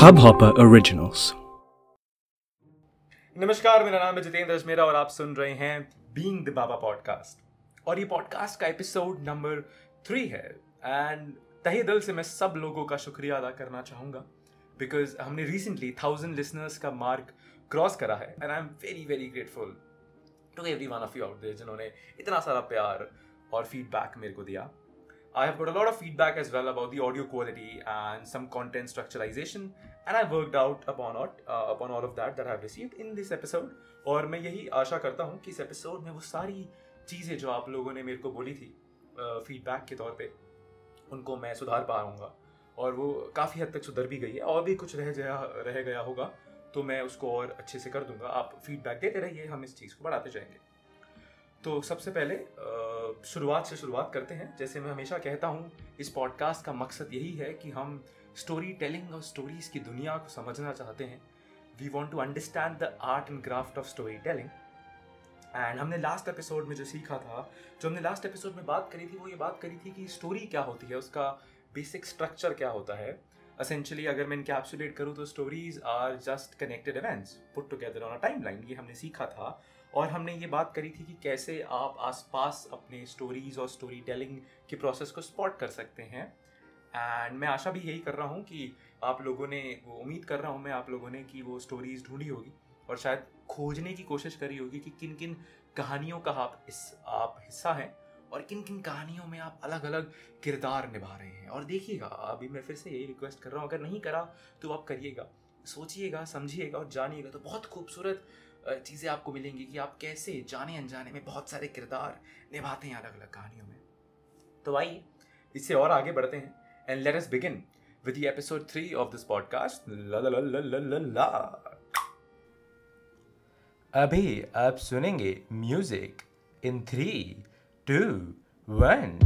Hubhopper Originals. नमस्कार, मेरा नाम है जितेंद्र अजमेरा और आप सुन रहे हैं बीइंग द बाबा पॉडकास्ट और ये पॉडकास्ट का एपिसोड नंबर थ्री है। एंड तहे दिल से मैं सब लोगों का शुक्रिया अदा करना चाहूँगा। बिकॉज़ हमने रिसेंटली थाउज़ेंड लिसनर्स का मार्क क्रॉस करा है। And I am very very grateful to every one of you out there जिन्होंने इतना सारा प्यार और फीडबैक मेरे को दिया। I have got a lot of feedback as well about the audio quality and some content structuralization, and I worked out upon it, uh, upon all of that that I have received in this episode. और मैं यही आशा करता हूँ कि इस episode में वो सारी चीज़ें जो आप लोगों ने मेरे को बोली थी फीडबैक uh, के तौर पे उनको मैं सुधार पाऊँगा और वो काफ़ी हद तक सुधर भी गई है और भी कुछ रह गया रह गया होगा तो मैं उसको और अच्छे से कर दूँगा आप फीडबैक देते रहिए हम इस चीज़ को बढ़ाते जाएँगे तो सबसे पहले शुरुआत से शुरुआत करते हैं। जैसे मैं हमेशा कहता हूँ, इस पॉडकास्ट का मकसद यही है कि हम स्टोरी टेलिंग और स्टोरीज की दुनिया को समझना चाहते हैं। We want to understand the art and craft of storytelling and हमने लास्ट एपिसोड में जो सीखा था, जो हमने लास्ट एपिसोड में बात करी थी, वो ये बात करी थी कि स्टोरी क्या होती है, उसका बेसिक स्ट्रक्चर क्या होता है। असेंशली अगर मैं इनकैप्सुलेट करूँ तो stories are just connected events put together on a timeline ये हमने सीखा था। और हमने ये बात करी थी कि कैसे आप आसपास अपने स्टोरीज और स्टोरी टेलिंग के प्रोसेस को स्पॉट कर सकते हैं। एंड मैं आशा भी यही कर रहा हूँ कि आप लोगों ने, वो उम्मीद कर रहा हूँ मैं आप लोगों ने कि वो स्टोरीज ढूंढी होगी और शायद खोजने की कोशिश करी होगी कि किन किन कहानियों का आप इस, आप हिस्सा हैं और किन किन कहानियों में आप अलग अलग किरदार निभा रहे हैं। और देखिएगा, अभी मैं फिर से यही रिक्वेस्ट कर रहा हूँ, अगर नहीं करा तो आप करिएगा, सोचिएगा, समझिएगा और जानिएगा तो बहुत खूबसूरत चीज़ें आपको मिलेंगी कि आप कैसे जाने अनजाने में बहुत सारे किरदार निभाते हैं अलग अलग कहानियों में। तो आइए, इससे और आगे बढ़ते हैं and let us begin with episode three of this podcast अभी आप सुनेंगे music in three two one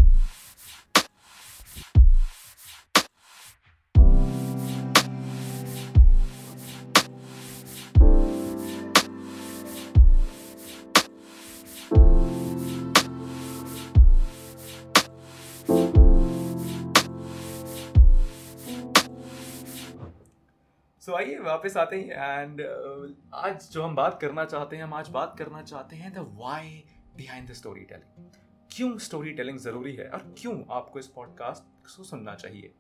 so आइए वापस आते हैं एंड uh, आज जो हम बात करना चाहते हैं हम आज बात करना चाहते हैं the why behind the storytelling क्यों स्टोरी टेलिंग ज़रूरी है और क्यों आपको इस पॉडकास्ट को सुनना चाहिए?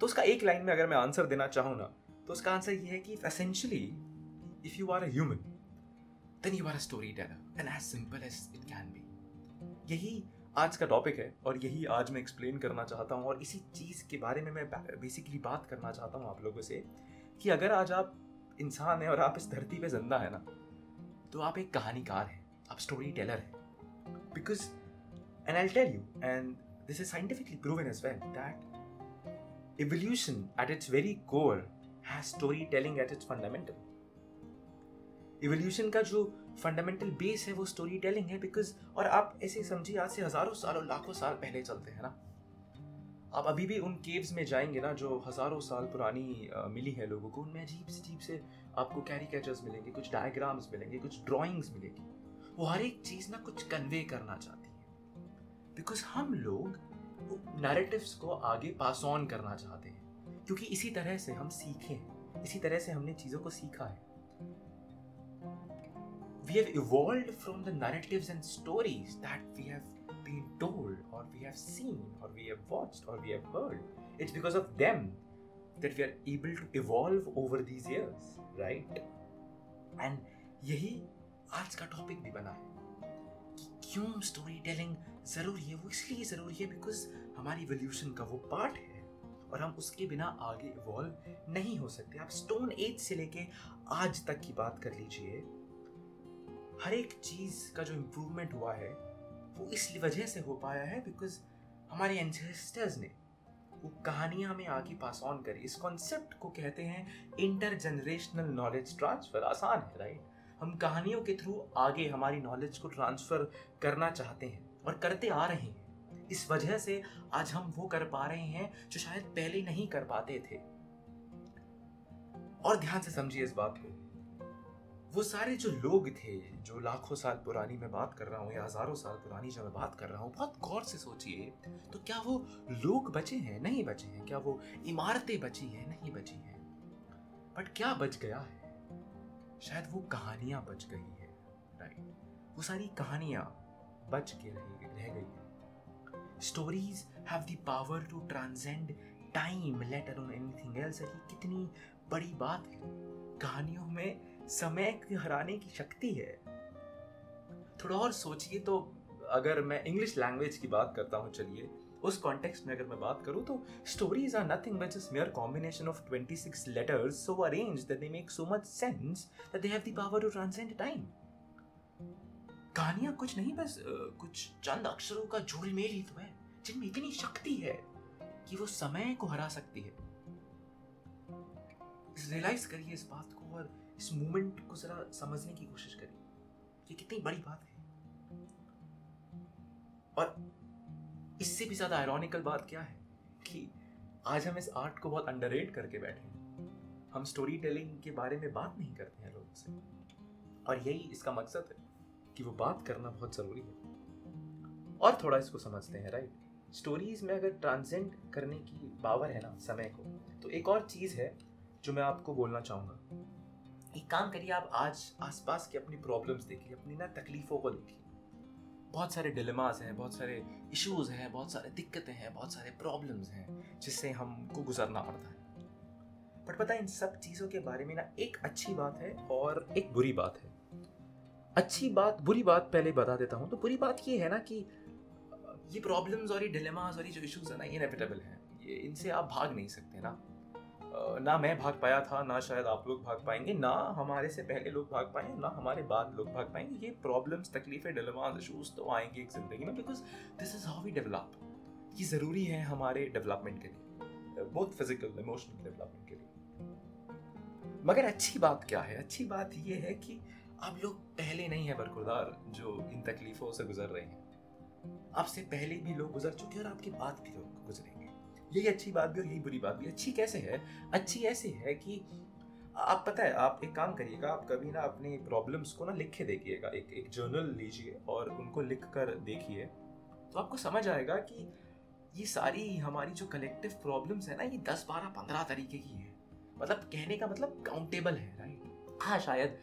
तो उसका एक लाइन में अगर मैं आंसर देना चाहूँ ना तो उसका आंसर ये है कि essentially if you are a then you are a storyteller and as simple as it can be यही आज का टॉपिक है और यही आज मैं एक्सप्लेन करना चाहता हूँ और इसी चीज़ के बारे में मैं बेसिकली बात करना चाहता हूँ आप लोगों से कि अगर आज आप इंसान हैं और आप इस धरती पे ज़िंदा है ना तो आप एक कहानीकार हैं, आप स्टोरी टेलर हैं। Because and I tell you and this is scientifically proven as well that evolution at its very core story storytelling at its fundamental evolution का जो फंडामेंटल बेस है वो स्टोरी टेलिंग है बिकॉज़ और आप ऐसे समझिए आज से हज़ारों सालों लाखों साल पहले चलते हैं ना। आप अभी भी उन केव्स में जाएँगे ना जो हज़ारों साल पुरानी आ, मिली है लोगों को उनमें अजीब से अजीब से आपको कैरिकेचर्स मिलेंगे कुछ डायग्राम्स मिलेंगे कुछ ड्राइंग्स मिलेगी। वो हर एक चीज़ ना कुछ कन्वे करना चाहती है। बिकॉज़ हम लोग नैरेटिव्स को आगे पास ऑन करना चाहते हैं। क्योंकि इसी तरह से हम सीखे इसी तरह से हमने चीज़ों को सीखा है। We have evolved from the narratives and stories that we have been told, or we have seen, or we have watched, or we have heard. It's because of them that we are able to evolve over these years, right? And यही आज का topic भी बना है कि क्यों story telling ज़रूरी है वो इसलिए ज़रूरी है बिकॉज़ हमारी इवोल्यूशन का वो पार्ट है और हम उसके बिना आगे इवॉल्व नहीं हो सकते आप स्टोन एज से लेके आज तक की बात कर लीजिए हर एक चीज़ का जो इम्प्रूवमेंट हुआ है, वो इस वजह से हो पाया है बिकॉज़ हमारे एंसेस्टर्स ने वो कहानियाँ हमें आगे पास ऑन करी। इस कॉन्सेप्ट को कहते हैं इंटर जनरेशनल नॉलेज ट्रांसफ़र आसान है राइट हम कहानियों के थ्रू आगे हमारी नॉलेज को ट्रांसफ़र करना चाहते हैं और करते आ रहे हैं। इस वजह से आज हम वो कर पा रहे हैं जो शायद पहले नहीं कर पाते थे। और ध्यान से समझिए इस बात को। वो सारे जो लोग थे, जो लाखों साल पुरानी मैं बात कर रहा हूँ या हज़ारों साल पुरानी जो मैं बात कर रहा हूँ, बहुत गौर से सोचिए तो क्या वो लोग बचे हैं? नहीं बचे हैं। क्या वो इमारतें बची हैं? नहीं बची हैं। बट क्या बच गया है? शायद वो कहानियाँ बच गई है राइट वो सारी कहानियाँ बच के रह रह गई हैं। Stories have the power to transcend time let alone anything else कितनी बड़ी बात है। कहानियों में समय की हराने की शक्ति है। थोड़ा और सोचिए तो अगर मैं इंग्लिश लैंग्वेज की बात करता हूँ, चलिए। उस कॉन्टेक्स्ट में अगर मैं बात करूँ तो stories are nothing but just mere combination of 26 letters so arrange that they make so much sense that they have the power to transcend time कहानियाँ कुछ नहीं, बस कुछ चंद अक्षरों का जोड़मेल ही तो है, जिनमें इतनी शक्ति है कि वो समय को हरा सकती है। रियलाइज़ करिए इस बात को और इस मोमेंट को जरा समझने की कोशिश करिए ये कितनी बड़ी बात है। और इससे भी ज़्यादा आयरॉनिकल बात क्या है कि आज हम इस आर्ट को बहुत अंडर करके बैठे हैं। हम स्टोरी टेलिंग के बारे में बात नहीं करते हैं लोगों से। और यही इसका मकसद है कि वो बात करना बहुत ज़रूरी है। और थोड़ा इसको समझते हैं राइट स्टोरीज में अगर ट्रांसेंड करने की पावर है ना, समय को तो एक और चीज़ है जो मैं आपको बोलना चाहूँगा। एक काम करिए, आप आज आसपास की अपनी प्रॉब्लम्स देखिए, अपनी ना तकलीफ़ों को देखिए। बहुत सारे डिलेमास हैं, बहुत सारे इश्यूज़ हैं, बहुत सारे दिक्कतें हैं, बहुत सारे प्रॉब्लम्स हैं, जिससे हमको गुजरना पड़ता है। बट पता है, इन सब चीज़ों के बारे में ना एक अच्छी बात है और एक बुरी बात है। अच्छी बात, बुरी बात पहले बता देता हूँ। तो बुरी बात ये है ना कि, ये प्रॉब्लम्स और ये डिलेमास और ये जो इश्यूज़ है ना इनएविटेबल हैं। ये इनसे आप भाग नहीं सकते ना। ना मैं भाग पाया था, ना शायद आप लोग भाग पाएँगे, ना हमारे से पहले लोग भाग पाएँगे ना हमारे बाद लोग भाग पाएँगे। ये प्रॉब्लम्स तकलीफें डिलेमास इशूज तो आएँगे एक ज़िंदगी में because this is how we develop ये ज़रूरी है हमारे डेवलपमेंट के लिए बहुत फ़िज़िकल इमोशनल डेवलपमेंट के लिए। मगर अच्छी बात क्या है? अच्छी बात ये है कि आप लोग पहले नहीं है बरकुरदार जो इन तकलीफों से गुजर रहे हैं। आपसे पहले भी लोग गुजर चुके हैं और आपके बाद भी लोग गुजरेंगे। यही अच्छी बात भी और यही बुरी बात भी। अच्छी कैसे है? अच्छी ऐसे है कि आप पता है, आप एक काम करिएगा, आप कभी ना अपनी प्रॉब्लम्स को ना लिख के देखिएगा। एक एक जर्नल लीजिए और उनको लिख कर देखिए तो आपको समझ आएगा कि ये सारी, हमारी जो कलेक्टिव प्रॉब्लम्स है ना, ये दस, बारह, पंद्रह तरीके की है। मतलब कहने का मतलब काउंटेबल है राइट हाँ शायद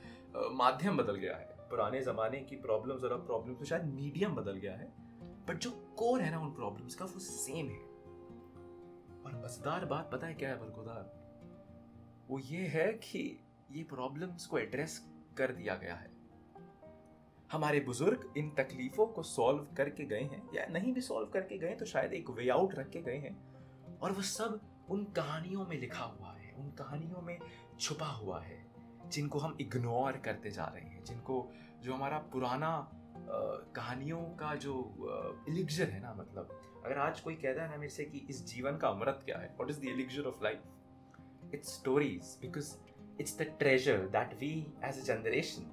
माध्यम बदल गया है। पुराने ज़माने की प्रॉब्लम्स और अब प्रॉब्लम्स में शायद मीडियम बदल गया है। बट जो कोर है ना उन प्रॉब्लम्स का, वो सेम है। मज़ेदार बात पता है क्या है बरगुदार वो ये है कि ये प्रॉब्लम्स को एड्रेस कर दिया गया है। हमारे बुज़ुर्ग इन तकलीफों को सॉल्व करके गए हैं, या नहीं भी सॉल्व करके गए तो शायद एक वे आउट रख के गए हैं, और वो सब उन कहानियों में लिखा हुआ है, उन कहानियों में छुपा हुआ है, जिनको हम इग्नोर करते जा रहे हैं, जिनको जो हमारा पुराना कहानियों का जो इलिक्जर है ना मतलब अगर आज कोई कहता है ना मेरे से कि इस जीवन का अमृत क्या है what is the elixir of life it's stories because it's the treasure that we as a generation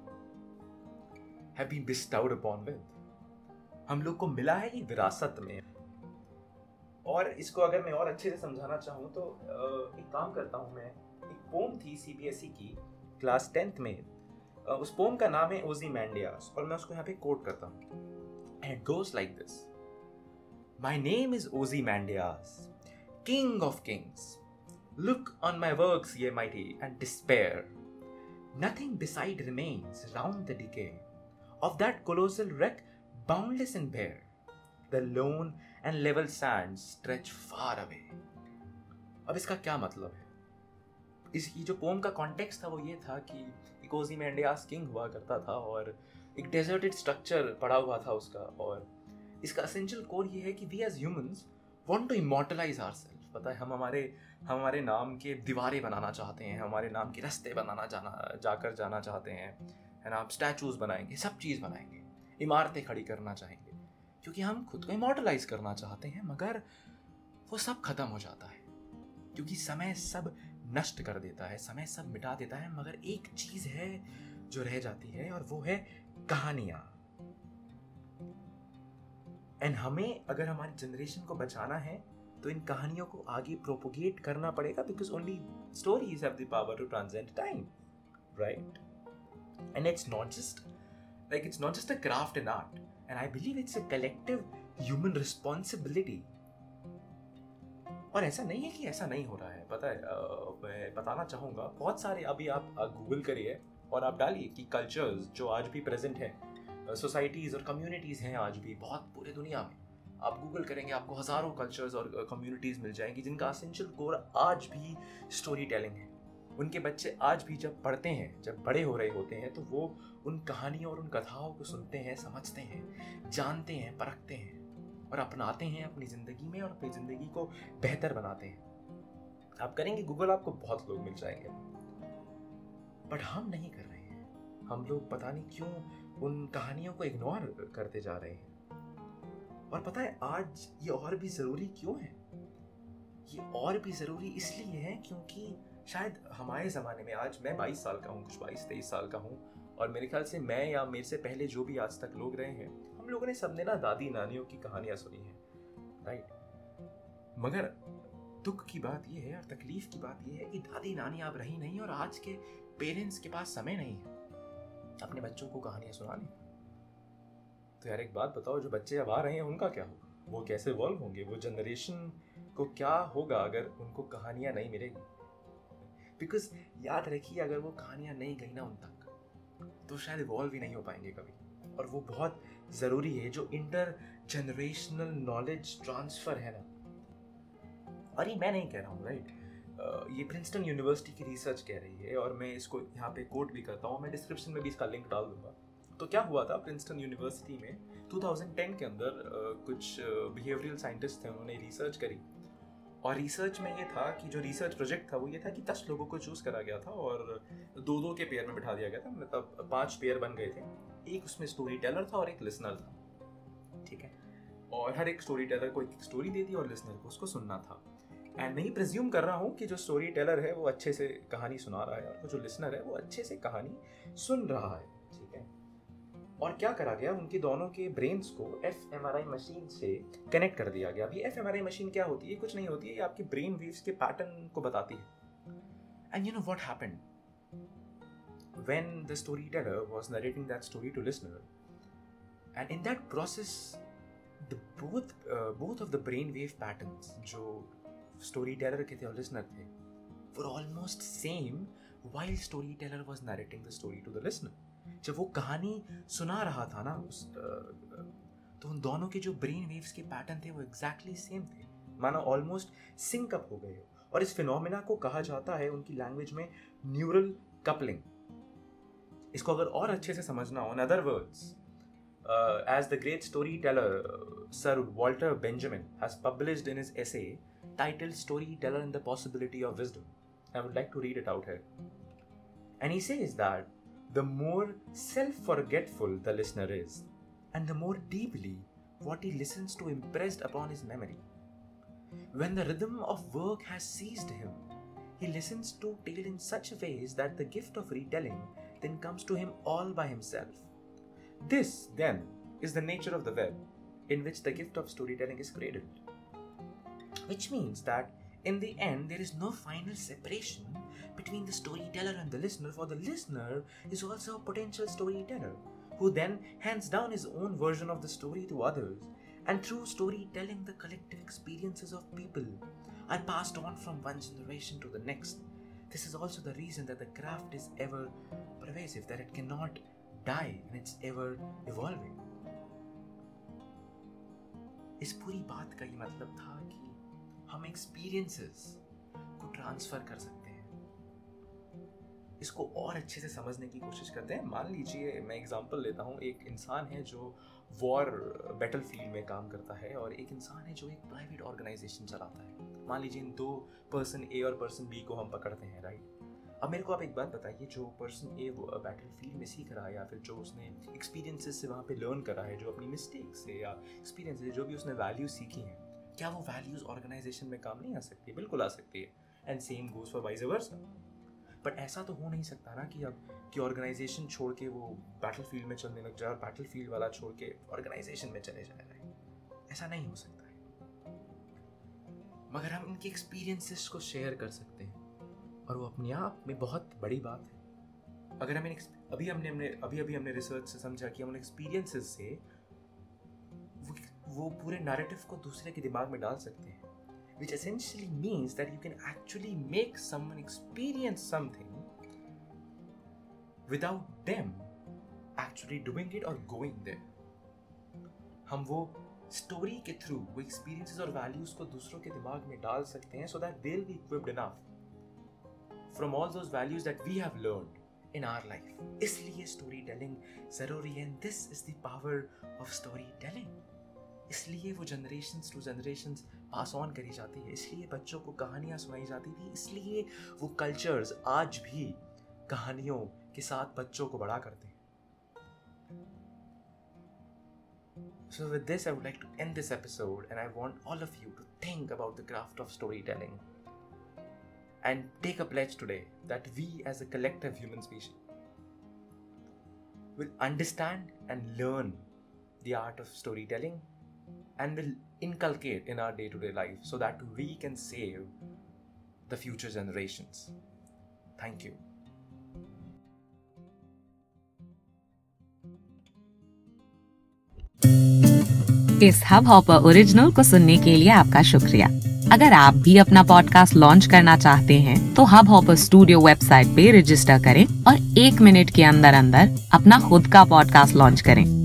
have been bestowed upon with हम लोग को मिला है ये विरासत में। और इसको अगर मैं और अच्छे से समझाना चाहूँ तो एक काम करता हूँ मैं। एक पोम थी सीबीएसई e की क्लास टेंथ में। उस पोम का नाम है ओजी मैंडियास और मैं उसको यहाँ पे कोट करता हूँ। And goes like this My name is Ozymandias, King of Kings. Look on my works, ye mighty, and despair. Nothing beside remains round the decay of that colossal wreck, boundless and bare. The lone and level sands stretch far away. अब इसका क्या मतलब है इस ये जो pome का context था वो ये था कि इकोजी में इंडियास किंग हुआ करता था और एक डेजर्टेड स्ट्रक्चर पड़ा हुआ था उसका और इसका असेंशियल कोर ये है कि we as humans want to immortalize our self पता है, हम हमारे हमारे नाम के दीवारें बनाना चाहते हैं, हमारे नाम के रास्ते बनाना जाना, जाकर जाना चाहते हैं, है ना? आप स्टैचूज बनाएँगे, सब चीज़ बनाएँगे, इमारतें खड़ी करना चाहेंगे, क्योंकि हम खुद को इमोटलाइज करना चाहते हैं, मगर वो सब खत्म हो जाता है, क्योंकि समय सब नष्ट कर देता है, समय सब मिटा देता है, मगर एक चीज़ है जो रह जाती है, और वो है कहानियाँ। एंड हमें अगर हमारी जनरेशन को बचाना है तो इन कहानियों को आगे प्रोपोगेट करना पड़ेगा because only stories have the power to transcend time right and it's not just like it's not just a craft and art, and I believe it's a collective human responsibility. और ऐसा नहीं है कि ऐसा नहीं हो रहा है। पता है अ, मैं बताना चाहूँगा बहुत सारे अभी आप गूगल करिए और आप डालिए कि कल्चर्स जो आज भी प्रेजेंट हैं सोसाइटीज़ और कम्युनिटीज़ हैं आज भी, बहुत पूरे दुनिया में। आप गूगल करेंगे, आपको हज़ारों कल्चर्स और कम्युनिटीज़ मिल जाएँगी, जिनका असेंशियल कोर आज भी स्टोरी टेलिंग है। उनके बच्चे आज भी जब पढ़ते हैं, जब बड़े हो रहे होते हैं तो वो उन कहानियों और उन कथाओं को सुनते हैं, समझते हैं, जानते हैं, परखते हैं और अपनाते हैं अपनी ज़िंदगी में और अपनी ज़िंदगी को बेहतर बनाते हैं। आप करेंगे गूगल आपको बहुत लोग मिल जाएँगे। बट हम नहीं कर रहे हैं। हम लोग पता नहीं क्यों उन कहानियों को इग्नोर करते जा रहे हैं। और पता है, आज ये और भी ज़रूरी क्यों है? ये और भी ज़रूरी इसलिए है क्योंकि शायद हमारे ज़माने में आज मैं 22 साल का हूँ, कुछ 22 23 साल का हूँ, और मेरे ख्याल से मैं या मेरे से पहले जो भी आज तक लोग रहे हैं, हम लोगों ने सबने ना दादी नानियों की कहानियाँ सुनी हैं राइट मगर दुख की बात यह है और तकलीफ़ की बात यह है कि दादी नानी आप रही नहीं और आज के पेरेंट्स के पास समय नहीं है। अपने बच्चों को कहानियाँ सुनाने। तो यार एक बात बताओ, जो बच्चे अब आ रहे हैं, उनका क्या होगा? वो कैसे इवॉल्व होंगे? वो जनरेशन को क्या होगा अगर उनको कहानियाँ नहीं मिलेगी? बिकॉज़ याद रखिए, अगर वो कहानियाँ नहीं गई ना उन तक तो शायद इवॉल्व ही नहीं हो पाएँगे कभी। और वो बहुत ज़रूरी है, जो इंटर जनरेशनल नॉलेज ट्रांसफ़र है ना। और ये मैं नहीं कह रहा हूँ राइट ये प्रिंसटन यूनिवर्सिटी की रिसर्च कह रही है और मैं इसको यहाँ पे कोट भी करता हूँ। मैं डिस्क्रिप्शन में भी इसका लिंक डाल दूँगा। तो क्या हुआ था प्रिंसटन यूनिवर्सिटी में? 2010 के अंदर कुछ बिहेवियरल साइंटिस्ट थे, उन्होंने रिसर्च करी। और रिसर्च में ये था कि जो रिसर्च प्रोजेक्ट था वो ये था कि दस लोगों को चूज़ करा गया था और दो दो के पेयर में बिठा दिया गया था। मतलब पाँच पेयर बन गए थे। एक उसमें स्टोरी टेलर था और एक लिसनर था। ठीक है? और हर एक स्टोरी टेलर को एक स्टोरी दे दी और लिसनर को उसको सुनना था। एंड मैं ही प्रिज्यूम कर रहा हूँ कि जो स्टोरी टेलर है वो अच्छे से कहानी सुना रहा है और जो लिसनर है वो अच्छे से कहानी सुन रहा है। ठीक है? और क्या करा गया? उनके दोनों के ब्रेन्स को F M R I machine से कनेक्ट कर दिया गया। अभी F M R I machine क्या होती है? कुछ नहीं होती है ये आपकी ब्रेन वेव्स के पैटर्न को बताती है। And you know what happened when the storyteller was narrating that story to listener and in that process the both uh, both of the brainwave patterns जो storyteller के थे और listener थे। Were almost same while storyteller was narrating the story to the listener जब वो कहानी सुना रहा था ना, उस तो उन दोनों के जो ब्रेन वेव्स के पैटर्न थे, वो एग्जैक्टली सेम थे। माना ऑलमोस्ट सिंक अप हो गए और इस फिनोमिना को कहा जाता है उनकी लैंग्वेज में न्यूरल कपलिंग इसको अगर और अच्छे से समझना हो in other words as the great story teller sir Walter Benjamin has published in his essay titled Storyteller and the Possibility of Wisdom. I would like to read it out here. And he says that the more self forgetful the listener is, and the more deeply what he listens to impressed upon his memory. When the rhythm of work has seized him, he listens to tale in such ways that the gift of retelling then comes to him all by himself. This, then, is the nature of the web in which the gift of storytelling is cradled Which means that in the end, there is no final separation between the storyteller and the listener, for the listener is also a potential storyteller who then hands down his own version of the story to others. And through storytelling, the collective experiences of people are passed on from one generation to the next. This is also the reason that the craft is ever pervasive, that it cannot die and it's ever evolving. इस पूरी बात का ये मतलब था कि हम experiences को ट्रांसफ़र कर सकते हैं। इसको और अच्छे से समझने की कोशिश करते हैं। मान लीजिए, मैं एग्जांपल लेता हूँ। एक इंसान है जो वॉर बैटल फ़ील्ड में काम करता है और एक इंसान है जो एक प्राइवेट ऑर्गेनाइजेशन चलाता है। मान लीजिए, इन दो पर्सन ए और पर्सन बी को हम पकड़ते हैं राइट अब मेरे को आप एक बात बताइए, जो पर्सन ए बैटल फ़ील्ड में सीख रहा है या फिर जो उसने एक्सपीरियंसेस से वहाँ पे लर्न करा है, जो अपनी मिस्टेक से या एक्सपीरियंस से, जो भी उसने वैल्यू सीखी हैं क्या वो वैल्यूज़ ऑर्गेनाइजेशन में काम नहीं आ सकती? बिल्कुल आ सकती है। And same goes for vice versa but ऐसा तो हो नहीं सकता ना कि अब, कि ऑर्गेनाइजेशन छोड़ के वो बैटल फ़ील्ड में चलने लग जाए और बैटल फ़ील्ड वाला छोड़ के ऑर्गेनाइजेशन में चले जाए ऐसा नहीं हो सकता है। मगर हम इनके एक्सपीरियंसेस को शेयर कर सकते हैं। और वो अपने आप में बहुत बड़ी बात है। अगर हमें अभी हमने हमने अभी अभी हमने रिसर्च से समझा कि हम एक्सपीरियंसेस से वो, पूरे नैरेटिव को दूसरे के दिमाग में डाल सकते हैं which essentially means that you can actually make someone experience something without them actually doing it or going there. हम वो स्टोरी के थ्रू वो एक्सपीरियंसेस और वैल्यूज़ को दूसरों के दिमाग में डाल सकते हैं so that they be equipped enough from all those values that we have learned in our life इसलिए स्टोरी टेलिंग ज़रूरी है this is the power of story telling इसलिए वो generation to generation pass on करी जाती है। इसलिए बच्चों को कहानियाँ सुनाई जाती थी। इसलिए वो कल्चर्स आज भी कहानियों के साथ बच्चों को बड़ा करते हैं। So with this I would like to end this episode and I want all of you to think about the craft of story telling and take a pledge today that we as a collective human species will understand and learn the art of story telling and will inculcate in our day to day life so that we can save the future generations. Thank you. इस Hubhopper original को सुनने के लिए आपका शुक्रिया अगर आप भी अपना पॉडकास्ट लॉन्च करना चाहते हैं तो हब हॉपर स्टूडियो वेबसाइट पे रजिस्टर करें और एक मिनट के अंदर अंदर अपना खुद का पॉडकास्ट लॉन्च करें